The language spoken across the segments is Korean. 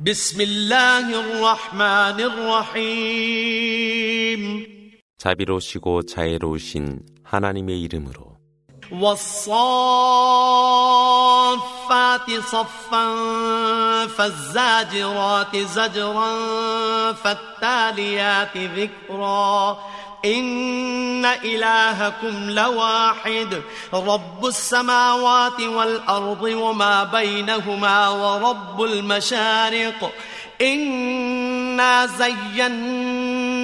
بسم الله الرحمن الرحيم 자비로우시고 자애로우신 하나님의 이름으로 والصافات صفا فالزاجرات زجرا فالتاليات ذكرا إن إلهكم لواحد رب السماوات والأرض وما بينهما ورب المشارق. إنا زينا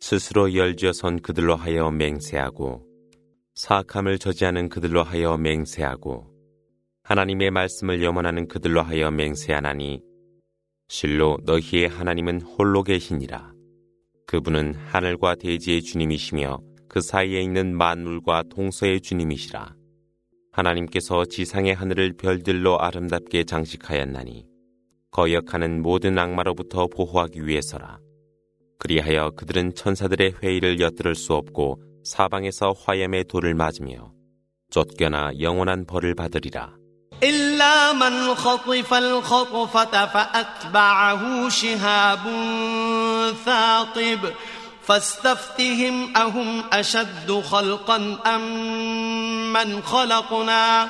스스로 열지어선 그들로 하여 맹세하고 사악함을 저지하는 그들로 하여 맹세하고 하나님의 말씀을 염원하는 그들로 하여 맹세하나니 실로 너희의 하나님은 홀로 계시니라. 그분은 하늘과 대지의 주님이시며 그 사이에 있는 만물과 동서의 주님이시라. 하나님께서 지상의 하늘을 별들로 아름답게 장식하였나니 거역하는 모든 악마로부터 보호하기 위해서라. 그리하여 그들은 천사들의 회의를 엿들을 수 없고 사방에서 화염의 돌을 맞으며 쫓겨나 영원한 벌을 받으리라. إلا من خطف الخطفة فأتبعه شهاب ثاقب فاستفتهم أهم أشد خلقا أم من خلقنا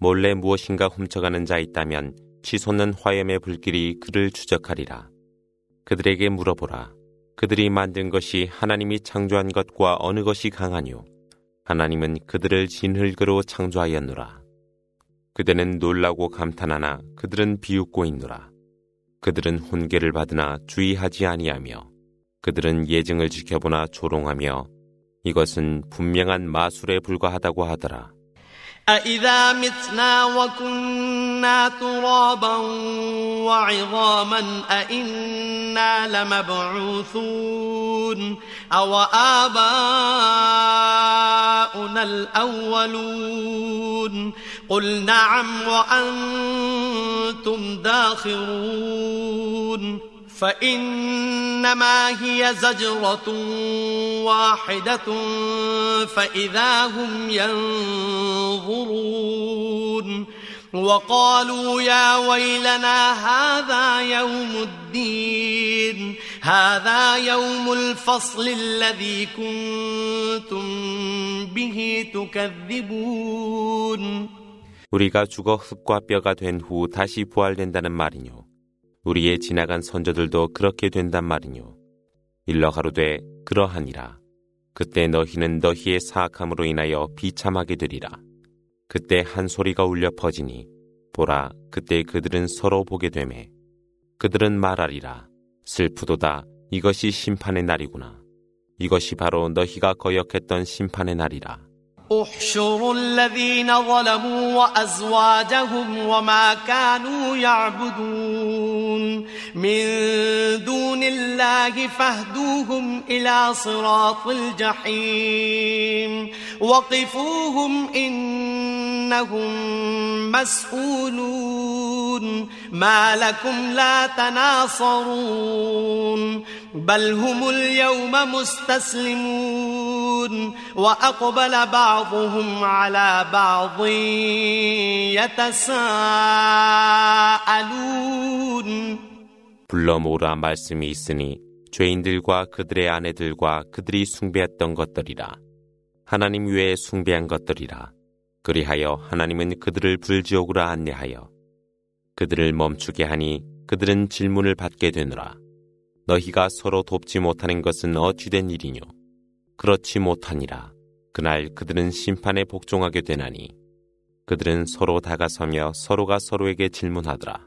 몰래 무엇인가 훔쳐가는 자 있다면 치솟는 화염의 불길이 그를 추적하리라. 그들에게 물어보라. 그들이 만든 것이 하나님이 창조한 것과 어느 것이 강하뇨? 하나님은 그들을 진흙으로 창조하였노라. 그대는 놀라고 감탄하나 그들은 비웃고 있노라. 그들은 훈계를 받으나 주의하지 아니하며 그들은 예증을 지켜보나 조롱하며 이것은 분명한 마술에 불과하다고 하더라. أإذا متنا وكنا ترابا وعظاما أإنا لمبعوثون أو آباؤنا الأولون قل نعم وأنتم داخرون فإنما هي زجرة واحدة فإذا هم ينظرون وقالوا يا ويلنا هذا يوم الدين هذا يوم الفصل الذي كنتم به تكذبون 우리가 죽어 흙과 뼈가 된 후 다시 부활된다는 말이뇨. 우리의 지나간 선조들도 그렇게 된단 말이뇨. 일러 가로되 그러하니라. 그때 너희는 너희의 사악함으로 인하여 비참하게 되리라. 그때 한 소리가 울려 퍼지니 보라 그때 그들은 서로 보게 되매 그들은 말하리라. 슬프도다 이것이 심판의 날이구나. 이것이 바로 너희가 거역했던 심판의 날이라. احشروا الذين ظلموا وأزواجهم وما كانوا يعبدون من دون الله فاهدوهم إلى صراط الجحيم. وقفوهم إنهم مسؤولون. ما لكم لا تناصرون بل هم اليوم مستسلمون وأقبل بعضهم على بعض يتساءلون 불러 모으라 말씀이 있으니 죄인들과 그들의 아내들과 그들이 숭배했던 것들이라. 하나님 외에 숭배한 것들이라. 그리하여 하나님은 그들을 불지옥으로 안내하여 그들을 멈추게 하니 그들은 질문을 받게 되느라. 너희가 서로 돕지 못하는 것은 어찌된 일이뇨? 그렇지 못하니라. 그날 그들은 심판에 복종하게 되나니 그들은 서로 다가서며 서로가 서로에게 질문하더라.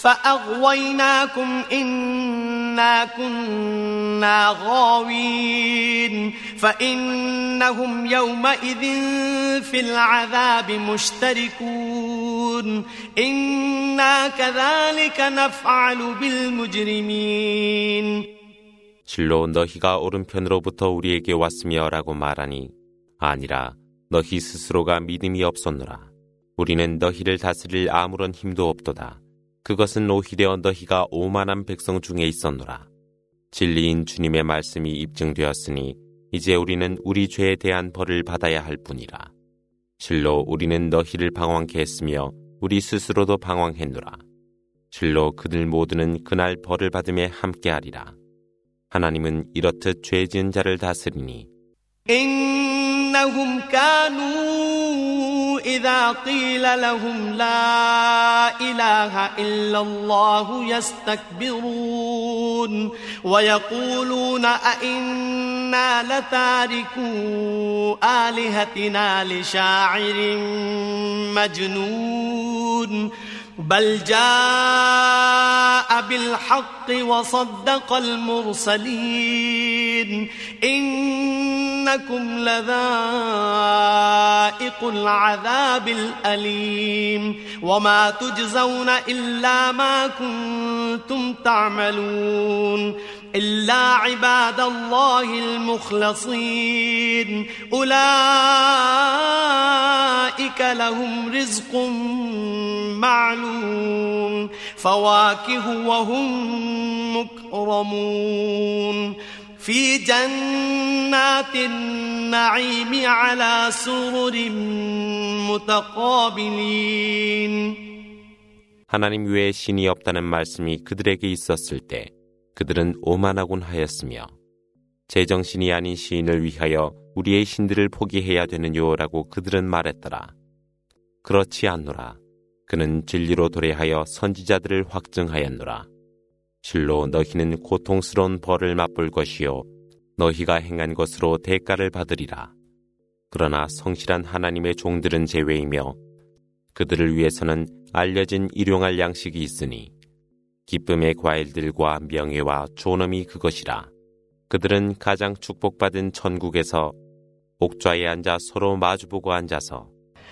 فأغويناكم إنا كنا غاوين فإنهم يومئذ في العذاب مشتركون إنا كذلك نفعل بالمجرمين 실로 너희가 오른편으로부터 우리에게 왔으며 라고 말하니 아니라 너희 스스로가 믿음이 없었노라. 우리는 너희를 다스릴 아무런 힘도 없도다. 그것은 오히려 너희가 오만한 백성 중에 있었노라. 진리인 주님의 말씀이 입증되었으니 이제 우리는 우리 죄에 대한 벌을 받아야 할 뿐이라. 실로 우리는 너희를 방황케 했으며 우리 스스로도 방황했노라. 실로 그들 모두는 그날 벌을 받음에 함께하리라. 하나님은 이렇듯 죄 지은 자를 다스리니 إذا قيل لهم لا إله إلا الله يستكبرون ويقولون أئنا لتاركو آلهتنا لشاعر مجنون بل جاء بالحق وصدق المرسلين إنكم لذائق العذاب الأليم وما تجزون إلا ما كنتم تعملون إلا عباد الله المخلصين أولئك لهم رزق معلوم فواكه وهم مكرمون في جنات النعيم على سرر متقابلين 하나님 외에 신이 없다는 말씀이 그들에게 있었을 때 그들은 오만하곤 하였으며 제정신이 아닌 시인을 위하여 우리의 신들을 포기해야 되느냐라고 그들은 말했더라. 그렇지 않노라. 그는 진리로 도래하여 선지자들을 확증하였노라. 실로 너희는 고통스러운 벌을 맛볼 것이요 너희가 행한 것으로 대가를 받으리라. 그러나 성실한 하나님의 종들은 제외이며 그들을 위해서는 알려진 일용할 양식이 있으니 기쁨의 과일들과 명예와 존엄이 그것이라. 그들은 가장 축복받은 천국에서 옥좌에 앉아 서로 마주보고 앉아서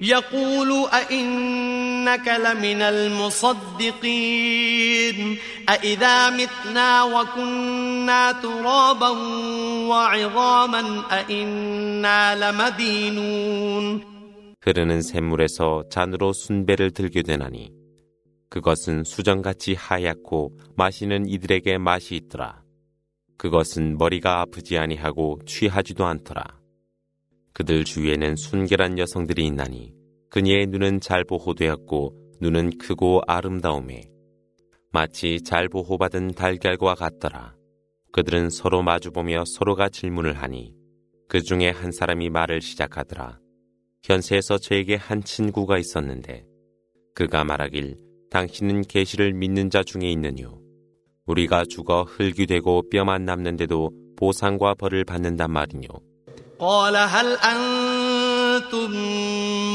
يقول أئنك لمن المصدقين أئذا متنا وكنا ترابا وعظاما أئنا لمدينون 흐르는 샘물에서 잔으로 순배를 들게 되나니 그것은 수정같이 하얗고 마시는 이들에게 맛이 있더라. 그것은 머리가 아프지 아니하고 취하지도 않더라. 그들 주위에는 순결한 여성들이 있나니 그녀의 눈은 잘 보호되었고 눈은 크고 아름다움에 마치 잘 보호받은 달걀과 같더라. 그들은 서로 마주보며 서로가 질문을 하니 그 중에 한 사람이 말을 시작하더라. 현세에서 저에게 한 친구가 있었는데 그가 말하길 당신은 계시를 믿는 자 중에 있느뇨. 우리가 죽어 흙이 되고 뼈만 남는데도 보상과 벌을 받는단 말이뇨. قال هل أنتم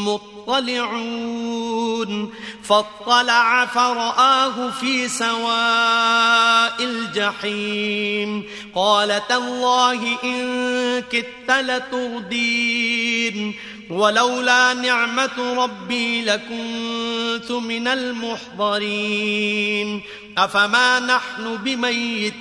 مطلعون فاطلع فرآه في سواء الجحيم قال تالله إن كدت لتردين ولولا نعمة ربي لكنت من المحضرين أفما نحن بميتين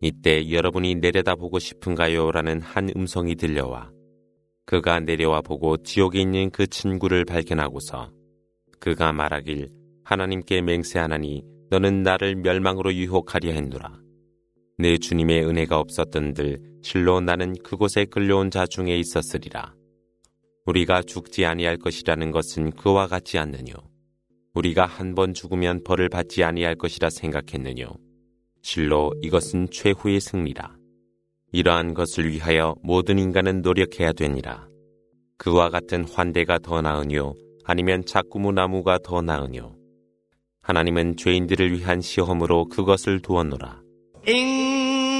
이때 여러분이 내려다보고 싶은가요? 라는 한 음성이 들려와 그가 내려와 보고 지옥에 있는 그 친구를 발견하고서 그가 말하길 하나님께 맹세하나니 너는 나를 멸망으로 유혹하려 했노라. 내 주님의 은혜가 없었던들 실로 나는 그곳에 끌려온 자 중에 있었으리라. 우리가 죽지 아니할 것이라는 것은 그와 같지 않느뇨. 우리가 한 번 죽으면 벌을 받지 아니할 것이라 생각했느뇨. 실로 이것은 최후의 승리라. 이러한 것을 위하여 모든 인간은 노력해야 되니라. 그와 같은 환대가 더 나으뇨 아니면 자꾸무 나무가 더 나으뇨. 하나님은 죄인들을 위한 시험으로 그것을 두었노라.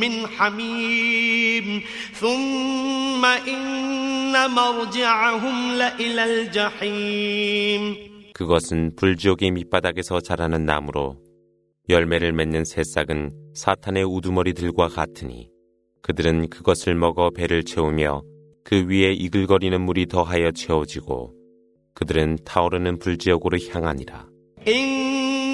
من حميم ثم إن مرجعهم لإلى الجحيم 그것은 불지옥의 밑바닥에서 자라는 나무로 열매를 맺는 새싹은 사탄의 우두머리들과 같으니 그들은 그것을 먹어 배를 채우며 그 위에 이글거리는 물이 더하여 채워지고 그들은 타오르는 불지옥으로 향하니라.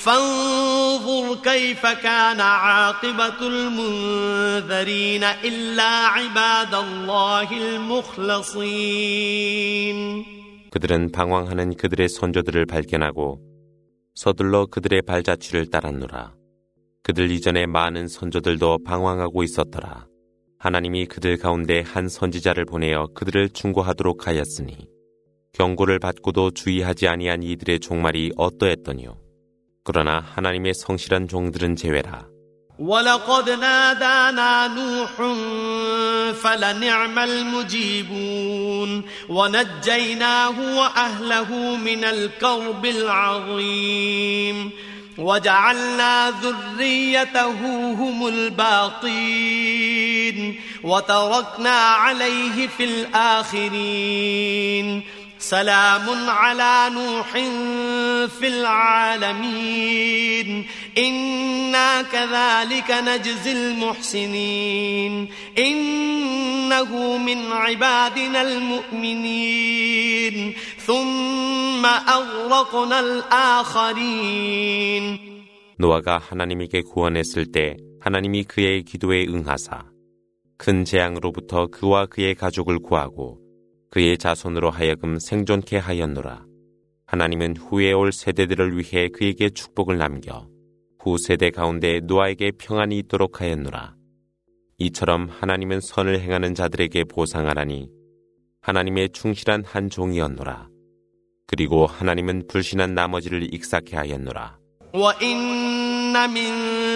فانظر كيف كان عاقبة المنذرين إلا عباد الله المخلصين 그들은 방황하는 그들의 선조들을 발견하고 서둘러 그들의 발자취를 따랐노라. 그들 이전에 많은 선조들도 방황하고 있었더라. 하나님이 그들 가운데 한 선지자를 보내어 그들을 충고하도록 하였으니 경고를 받고도 주의하지 아니한 이들의 종말이 어떠했더니요. 그러나 하나님의 성실한 종들은 제외라. ولقد نادانا نوح فلنعم المجيبون ونجيناه وأهله من الكرب العظيم وجعلنا ذريته هم الباقين وتركنا عليه في الآخرين سلام على نوح في العالمين إنا كذلك نجزي المحسنين إنه من عبادنا المؤمنين ثم أغرقنا الآخرين 노아가 하나님에게 구원했을 때 하나님이 그의 기도에 응하사 큰 재앙으로부터 그와 그의 가족을 구하고 그의 자손으로 하여금 생존케 하였노라. 하나님은 후에 올 세대들을 위해 그에게 축복을 남겨 후 세대 가운데 노아에게 평안이 있도록 하였노라. 이처럼 하나님은 선을 행하는 자들에게 보상하라니 하나님의 충실한 한 종이었노라. 그리고 하나님은 불신한 나머지를 익사케 하였노라.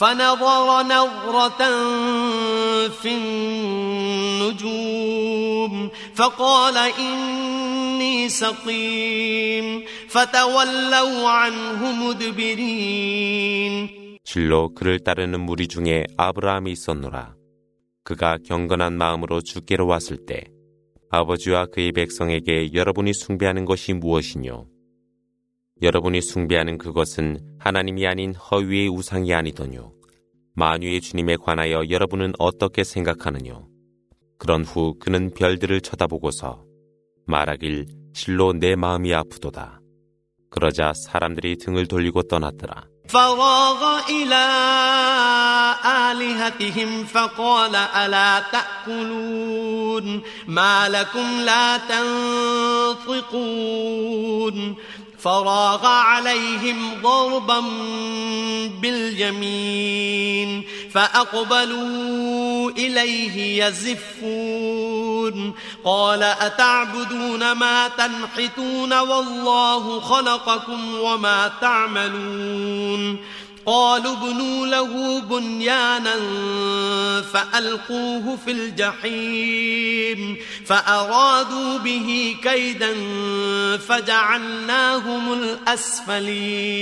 فنظر نظرة في النجوم فقال إني سقيم فتولوا عنه مدبرين 실로 그를 따르는 무리 중에 아브라함이 있었노라. 그가 경건한 마음으로 주께로 왔을 때 아버지와 그의 백성에게 여러분이 숭배하는 것이 무엇이뇨? 여러분이 숭배하는 그것은 하나님이 아닌 허위의 우상이 아니더뇨. 만유의 주님에 관하여 여러분은 어떻게 생각하느뇨? 그런 후 그는 별들을 쳐다보고서 말하길 실로 내 마음이 아프도다. 그러자 사람들이 등을 돌리고 떠났더라. فراغ إلى آلهتهم فقال ألا تأكلون ما لكم لا تنطقون فراغ عليهم ضربا باليمين فأقبلوا إليه يزفون. قال أتعبدون ما تنحتون والله خلقكم وما تعملون. قالوا ابنوا له بنيانا فألقوه في الجحيم فأرادوا به كيدا فجعلناهم الأسفلين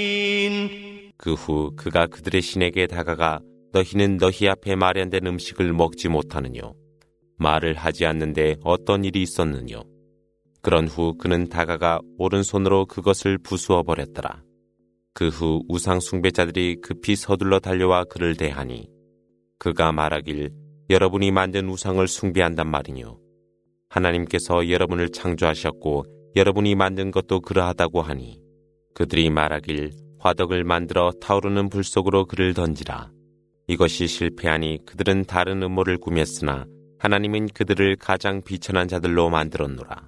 그 후 그가 그들의 신에게 다가가 너희는 너희 앞에 마련된 음식을 먹지 못하느뇨. 말을 하지 않는데 어떤 일이 있었느뇨. 그런 후 그는 다가가 오른손으로 그것을 부수어 버렸더라. 그 후 우상 숭배자들이 급히 서둘러 달려와 그를 대하니 그가 말하길 여러분이 만든 우상을 숭배한단 말이뇨. 하나님께서 여러분을 창조하셨고 여러분이 만든 것도 그러하다고 하니 그들이 말하길 화덕을 만들어 타오르는 불 속으로 그를 던지라. 이것이 실패하니 그들은 다른 음모를 꾸몄으나 하나님은 그들을 가장 비천한 자들로 만들었노라.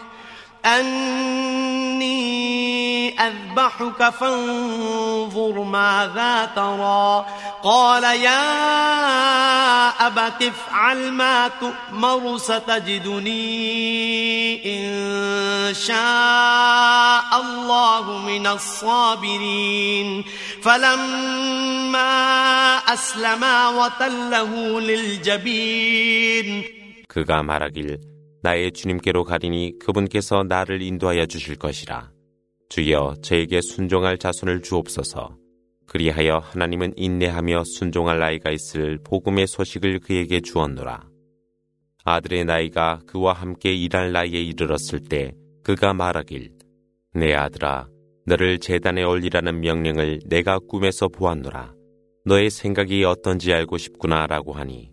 أني أذبحك فانظر ماذا ترى قال يا أبت افعل ما تؤمر ستجدني إن شاء الله من الصابرين فلما أسلما وتله للجبين 그가 말하길 나의 주님께로 가리니 그분께서 나를 인도하여 주실 것이라. 주여 저에게 순종할 자손을 주옵소서. 그리하여 하나님은 인내하며 순종할 아이가 있을 복음의 소식을 그에게 주었노라. 아들의 나이가 그와 함께 일할 나이에 이르렀을 때 그가 말하길 내 아들아 너를 재단에 올리라는 명령을 내가 꿈에서 보았노라. 너의 생각이 어떤지 알고 싶구나라고 하니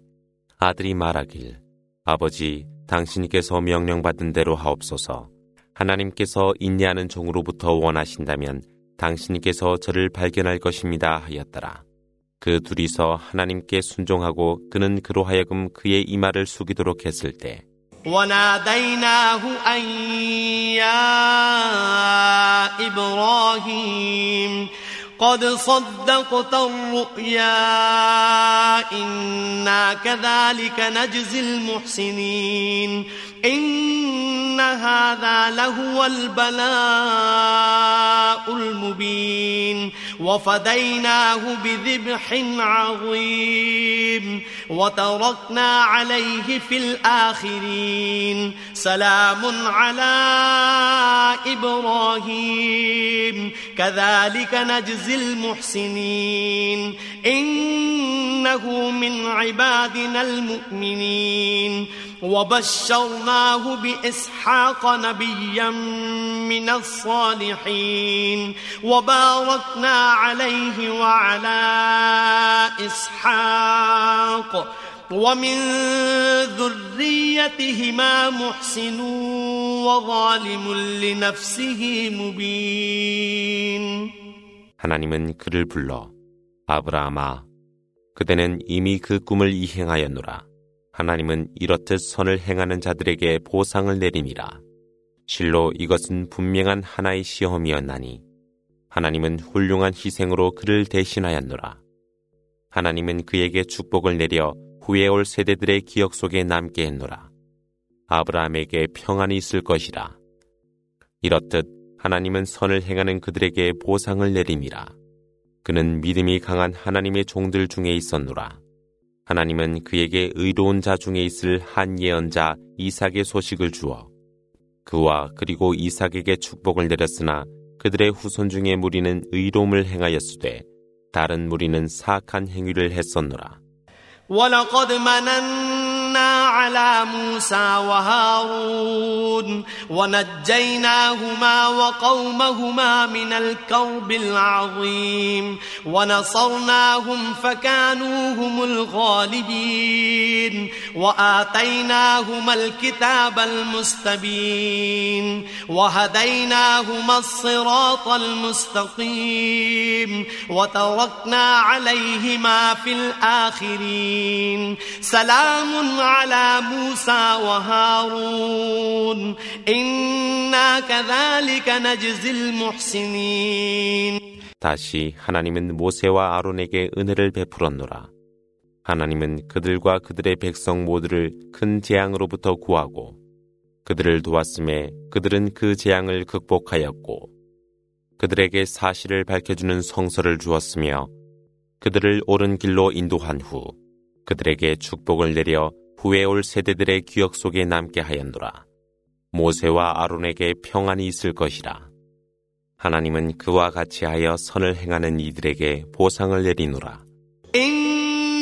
아들이 말하길 아버지 당신께서 명령받은 대로 하옵소서. 하나님께서 인내하는 종으로부터 원하신다면 당신께서 저를 발견할 것입니다 하였더라. 그 둘이서 하나님께 순종하고 그는 그로 하여금 그의 이마를 숙이도록 했을 때 وناديناه أن يا إبراهيم قد صدقت الرؤيا إنا كذلك نجزي المحسنين إن هذا لهو البلاء المبين وفديناه بذبح عظيم وتركنا عليه في الآخرين سلام على إبراهيم كذلك نجزي المحسنين إنه من عبادنا المؤمنين وبشرناه بإسحاق نبيا من الصالحين وباركنا عليه وعلى إسحاق ومن ذريتهما محسن وظالم لنفسه مبين 하나님은 그를 불러 아브라함아 그대는 이미 그 꿈을 이행하였노라 하나님은 이렇듯 선을 행하는 자들에게 보상을 내림이라. 실로 이것은 분명한 하나의 시험이었나니 하나님은 훌륭한 희생으로 그를 대신하였노라. 하나님은 그에게 축복을 내려 후에 올 세대들의 기억 속에 남게 했노라. 아브라함에게 평안이 있을 것이라. 이렇듯 하나님은 선을 행하는 그들에게 보상을 내림이라. 그는 믿음이 강한 하나님의 종들 중에 있었노라. 하나님은 그에게 의로운 자 중에 있을 한 예언자 이삭의 소식을 주어 그와 그리고 이삭에게 축복을 내렸으나 그들의 후손 중에 무리는 의로움을 행하였으되 다른 무리는 사악한 행위를 했었노라. مننا على موسى وهارون ونجيناهما وقومهما من الكرب العظيم ونصرناهم فكانوا هم الغالبين وآتيناهما الكتاب المستبين وهديناهما الصراط المستقيم وتركنا عليهما في الآخرين. سلام على موسى وهارون إنا كذلك نجزي المحسنين 다시 하나님은 모세와 아론에게 은혜를 베풀었노라. 하나님은 그들과 그들의 백성 모두를 큰 재앙으로부터 구하고 그들을 도왔음에 그들은 그 재앙을 극복하였고 그들에게 사실을 밝혀주는 성서를 주었으며 그들을 옳은 길로 인도한 후 그들에게 축복을 내려 후에 올 세대들의 기억 속에 남게 하였노라. 모세와 아론에게 평안이 있을 것이라. 하나님은 그와 같이 하여 선을 행하는 이들에게 보상을 내리노라.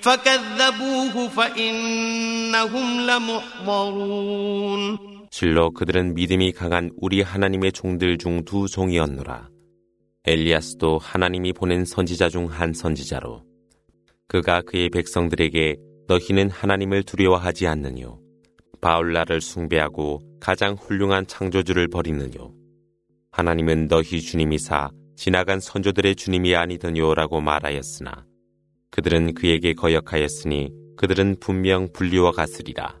فكذبوه فإنهم لمحضرون 실로 그들은 믿음이 강한 우리 하나님의 종들 중 두 종이었노라. 엘리아스도 하나님이 보낸 선지자 중 한 선지자로 그가 그의 백성들에게 너희는 하나님을 두려워하지 않느뇨. 바울라를 숭배하고 가장 훌륭한 창조주를 버리느뇨. 하나님은 너희 주님이사 지나간 선조들의 주님이 아니더뇨라고 말하였으나 그들은 그에게 거역하였으니 그들은 분명 불리워 갔으리라.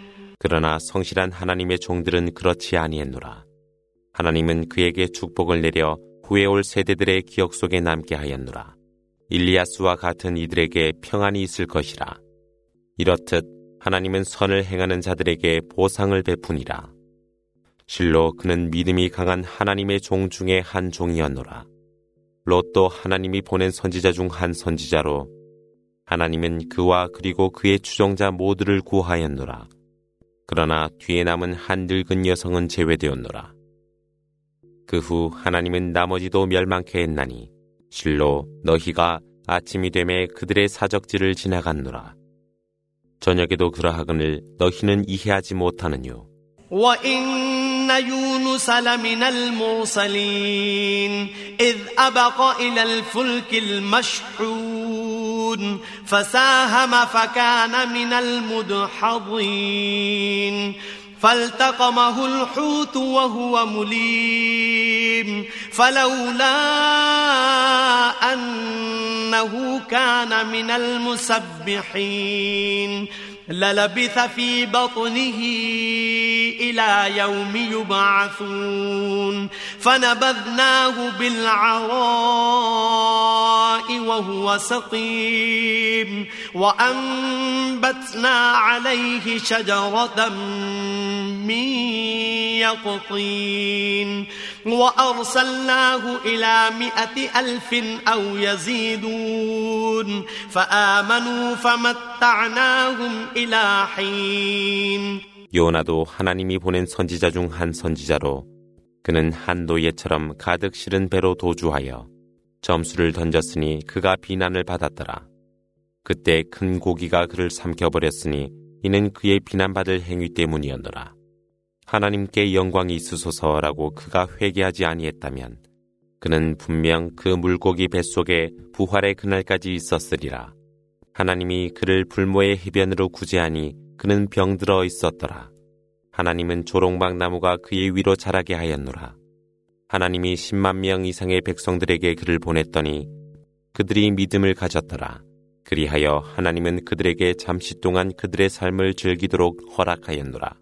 그러나 성실한 하나님의 종들은 그렇지 아니했노라. 하나님은 그에게 축복을 내려 후에 올 세대들의 기억 속에 남게 하였노라. 일리아스와 같은 이들에게 평안이 있을 것이라. 이렇듯 하나님은 선을 행하는 자들에게 보상을 베푸니라. 실로 그는 믿음이 강한 하나님의 종 중에 한 종이었노라. 롯도 하나님이 보낸 선지자 중 한 선지자로 하나님은 그와 그리고 그의 추종자 모두를 구하였노라. 그러나 뒤에 남은 한 늙은 여성은 제외되었노라. 그 후 하나님은 나머지도 멸망케 했나니 실로 너희가 아침이 되매 그들의 사적지를 지나갔노라. 저녁에도 그러하거늘 너희는 이해하지 못하느뇨. وإن يونس لمن المرسلين إذ أبق إلى الفلك المشحون فساهم فكان من المدحضين. فالتقمه الحوت وهو مليم. فلولا أنه كان من المسبحين. للبث في بطنه إلى يوم يبعثون. فنبذناه بالعراء وهو سقيم. وأنبتنا عليه شجرة من يقطين. وأرسلناه إلى مئة ألف أو يزيدون فآمنوا فمتعناهم إلى حين 요나도 하나님이 보낸 선지자 중 한 선지자로 그는 한 노예처럼 가득 실은 배로 도주하여 점수를 던졌으니 그가 비난을 받았더라. 그때 큰 고기가 그를 삼켜버렸으니 이는 그의 비난받을 행위 때문이었노라. 하나님께 영광이 있으소서라고 그가 회개하지 아니했다면 그는 분명 그 물고기 뱃속에 부활의 그날까지 있었으리라. 하나님이 그를 불모의 해변으로 구제하니 그는 병들어 있었더라. 하나님은 조롱박 나무가 그의 위로 자라게 하였노라. 하나님이 10만 명 이상의 백성들에게 그를 보냈더니 그들이 믿음을 가졌더라. 그리하여 하나님은 그들에게 잠시 동안 그들의 삶을 즐기도록 허락하였노라.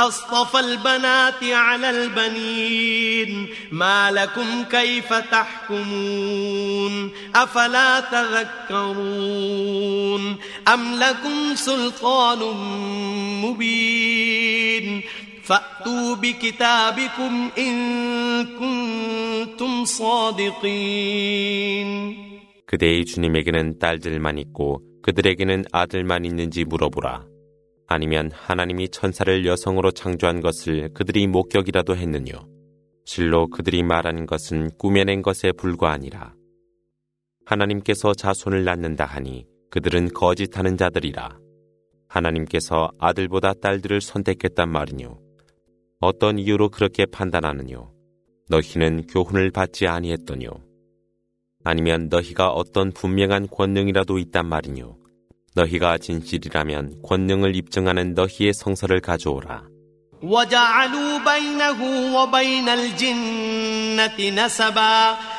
أصطفى البنات على البنين ما لكم كيف تحكمون أفلا تذكرون أم لكم سلطان مبين فأتوا بكتابكم إن كنتم صادقين 그대의 주님에게는 딸들만 있고 그들에게는 아들만 있는지 물어보라. 아니면 하나님이 천사를 여성으로 창조한 것을 그들이 목격이라도 했느뇨. 실로 그들이 말하는 것은 꾸며낸 것에 불과하니라. 하나님께서 자손을 낳는다 하니 그들은 거짓하는 자들이라. 하나님께서 아들보다 딸들을 선택했단 말이뇨. 어떤 이유로 그렇게 판단하느뇨. 너희는 교훈을 받지 아니했더뇨. 아니면 너희가 어떤 분명한 권능이라도 있단 말이뇨. 너희가 진실이라면 권능을 입증하는 너희의 성서를 가져오라. وجعلوا بينه وبين الجنة نسبا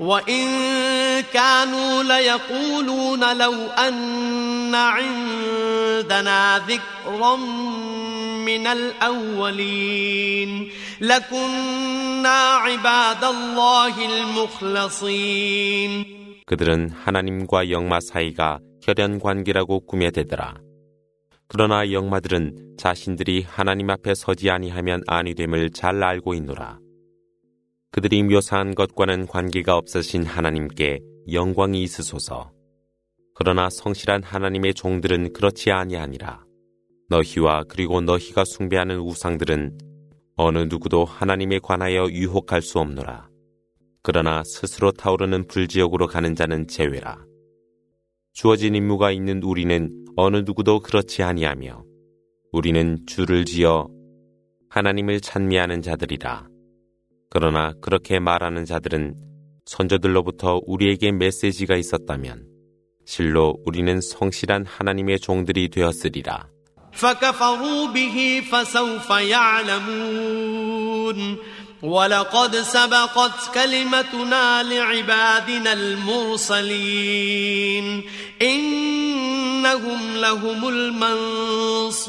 وإن كانوا ليقولون لو أن عندنا ذكرا من الأولين لكنا عباد الله المخلصين 그들은 하나님과 영마 사이가 혈연 관계라고 꿈에 대더라. 그러나 영마들은 자신들이 하나님 앞에 서지 아니하면 아니됨을 잘 알고 있노라. 그들이 묘사한 것과는 관계가 없으신 하나님께 영광이 있으소서. 그러나 성실한 하나님의 종들은 그렇지 아니하니라. 너희와 그리고 너희가 숭배하는 우상들은 어느 누구도 하나님에 관하여 유혹할 수 없노라. 그러나 스스로 타오르는 불지역으로 가는 자는 제외라. 주어진 임무가 있는 우리는 어느 누구도 그렇지 아니하며 우리는 주를 지어 하나님을 찬미하는 자들이라. 그러나 그렇게 말하는 자들은 선조들로부터 우리에게 메시지가 있었다면 실로 우리는 성실한 하나님의 종들이 되었으리라. فكفروا به فسوف يعلمون ولقد سبقت كلمتنا لعبادنا المرسلين إنهم لهم المنصورون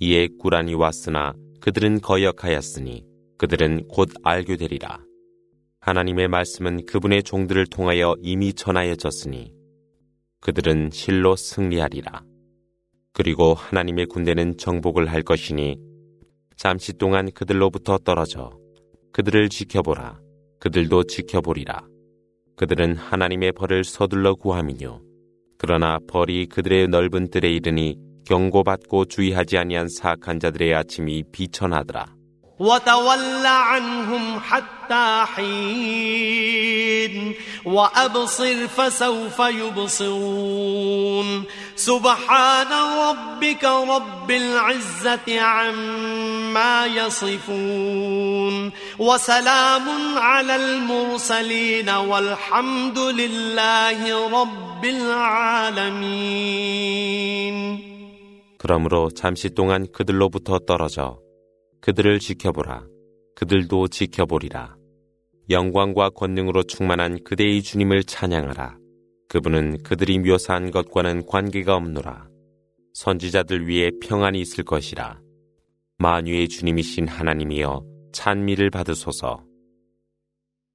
이에 꾸란이 왔으나 그들은 거역하였으니 그들은 곧 알게 되리라. 하나님의 말씀은 그분의 종들을 통하여 이미 전하여졌으니 그들은 실로 승리하리라. 그리고 하나님의 군대는 정복을 할 것이니 잠시 동안 그들로부터 떨어져 그들을 지켜보라. 그들도 지켜보리라. 그들은 하나님의 벌을 서둘러 구함이뇨. 그러나 벌이 그들의 넓은 뜰에 이르니 경고받고 주의하지 아니한 사악한 자들의 아침이 비천하더라. وتول عنهم حتى حين وأبصر فسوف يبصرون سبحان ربك رب العزة عما يصفون وسلام على المرسلين والحمد لله رب العالمين 그러므로 잠시 동안 그들로부터 떨어져 그들을 지켜보라. 그들도 지켜보리라. 영광과 권능으로 충만한 그대의 주님을 찬양하라. 그분은 그들이 묘사한 것과는 관계가 없노라. 선지자들 위에 평안이 있을 것이라. 만유의 주님이신 하나님이여 찬미를 받으소서.